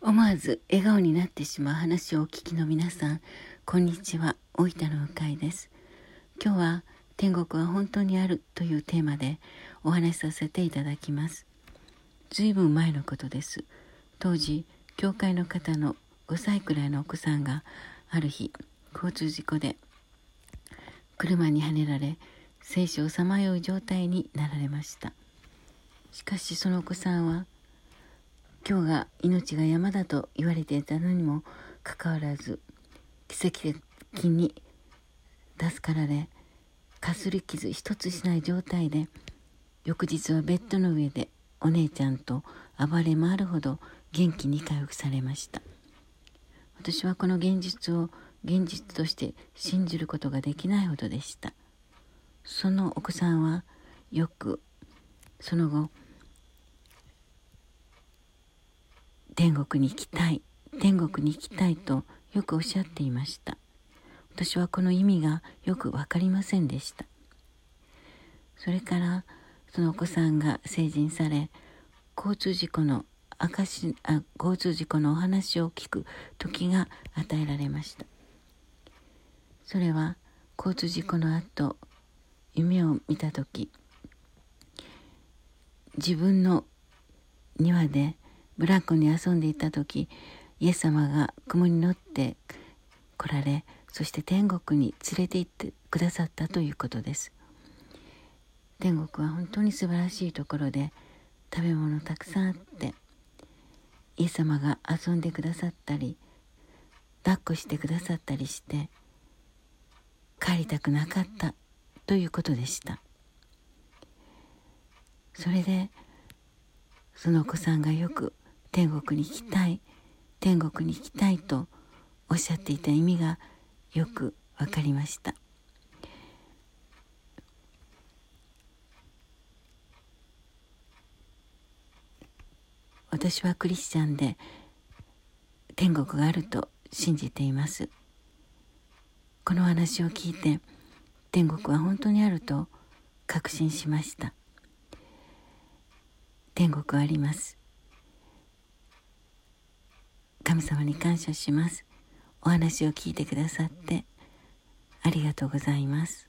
思わず笑顔になってしまう話をお聞きの皆さんこんにちは。大分の向井です。今日は天国は本当にあるというテーマでお話しさせていただきます。ずいぶん前のことです。当時教会の方の5歳くらいのお子さんがある日交通事故で車にはねられ生死をさまよう状態になられました。しかしそのお子さんは今日が命が山だと言われていたのにもかかわらず奇跡的に助かられかすり傷一つしない状態で翌日はベッドの上でお姉ちゃんと暴れ回るほど元気に回復されました。私はこの現実を現実として信じることができないほどでした。そのお子さんはよくその後天国に行きたい天国に行きたいとよくおっしゃっていました。私はこの意味がよく分かりませんでした。それからそのお子さんが成人され交通事故の証あ交通事故のお話を聞く時が与えられました。それは交通事故の後夢を見た時自分の庭でブランコに遊んでいた時イエス様が雲に乗って来られそして天国に連れて行ってくださったということです。天国は本当に素晴らしいところで食べ物たくさんあってイエス様が遊んでくださったり抱っこしてくださったりして帰りたくなかったということでした。それでそのお子さんがよく天国に行きたい天国に行きたいとおっしゃっていた意味がよく分かりました。私はクリスチャンで天国があると信じています。この話を聞いて天国は本当にあると確信しました。天国はあります。神様に感謝します。お話を聞いてくださってありがとうございます。